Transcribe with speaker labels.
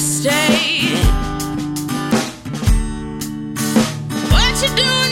Speaker 1: stay. What you doing?